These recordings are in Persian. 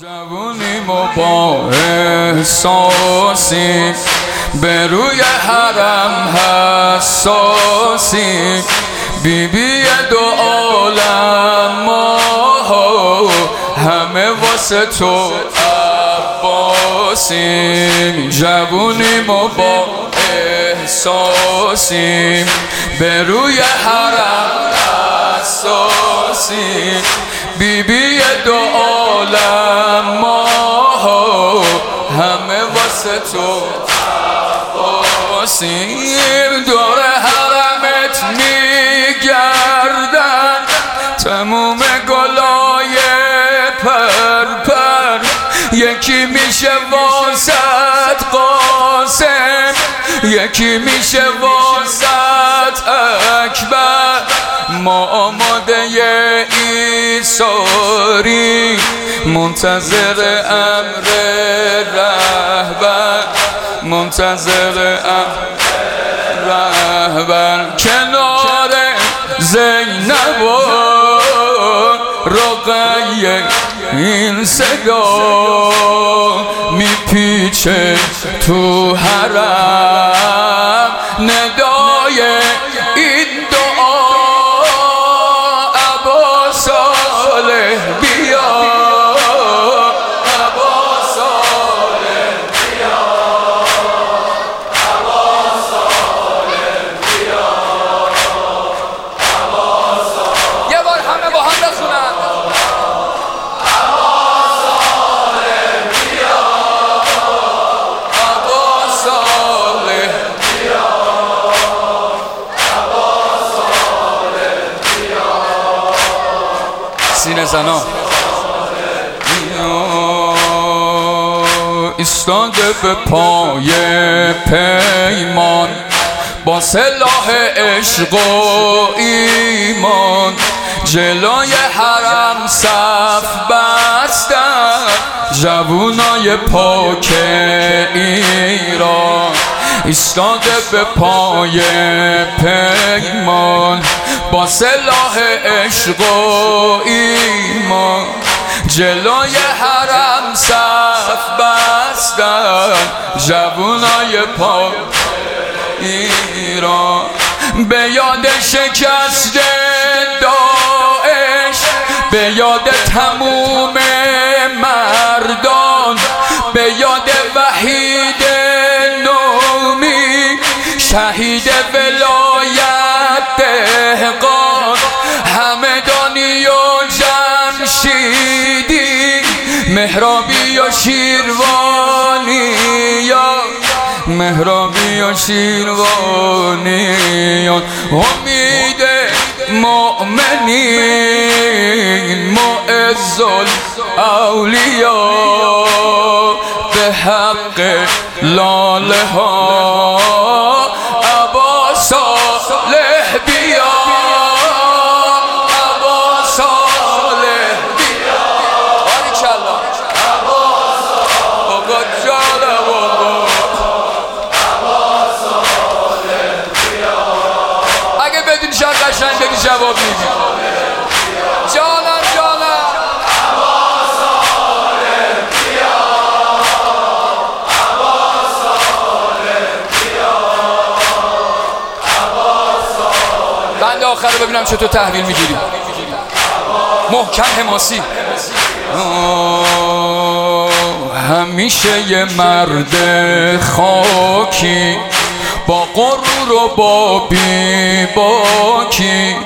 جوونیم و با احساسی به روی حرم حساسی بیبی دو عالم ما همه واسه تو عباسیم. جوونیم و با احساسیم. به روی حرم حساسی بیبی دو عالم ما همه واسه تو عباسیم دور حرمت میگردن تموم گلای پر پر یکی میشه واسط قاسم یکی میشه واسط اکبر. ما آماده ایساری منتظر امر رهبر منتظر امر رهبر. کنار زینب و رقیه این صدا میپیچه تو حرم. ندای زنا ایستاده به پای پیمان. با سلاح عشق و ایمان. جلوی حرم صف بستن. جوونای پاک ایران. ایستاده به پای پیمان. سلاح عشق و ایمان جلوی حرم صف بستن جوونای پاک ایران. به یاد شکست داعش به یاد تموم مردان به یاد جمشیدی مهرابی و شیروانی یا مهرابی و شیروانیان امید مؤمنین معز الاولیا به حق لاله ها. بند آخر رو ببینم چطور تحویل می‌گیری. محکم حماسی. همیشه یه مرد خاکی. با غرور و با بی باکی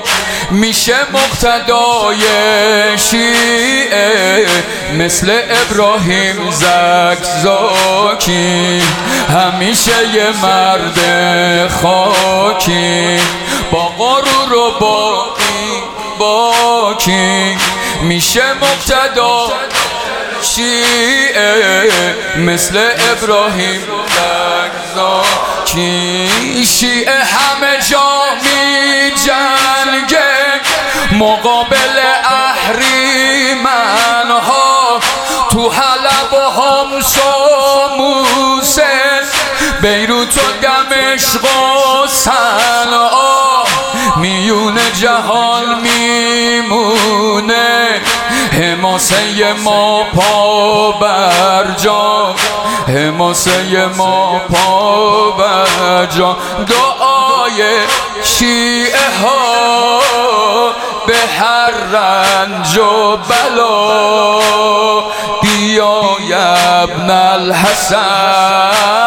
میشه مقتدای شیعه مثل ابراهیم زکزاکی. همیشه یه مرد خاکی با غرور و با باکی. میشه مقتدا شیعه مثل ابراهیم زکزاکی. شیعه همه جا مقابل اهریمنها تو حلب و همس و موسل بیروت و دمشق و صنعا میون جهان میمونه حماسه ما پا بر جا حماسه ما پا بر جا. دعای شیعه ها هر رنج و بلا. بیا ابن الحسن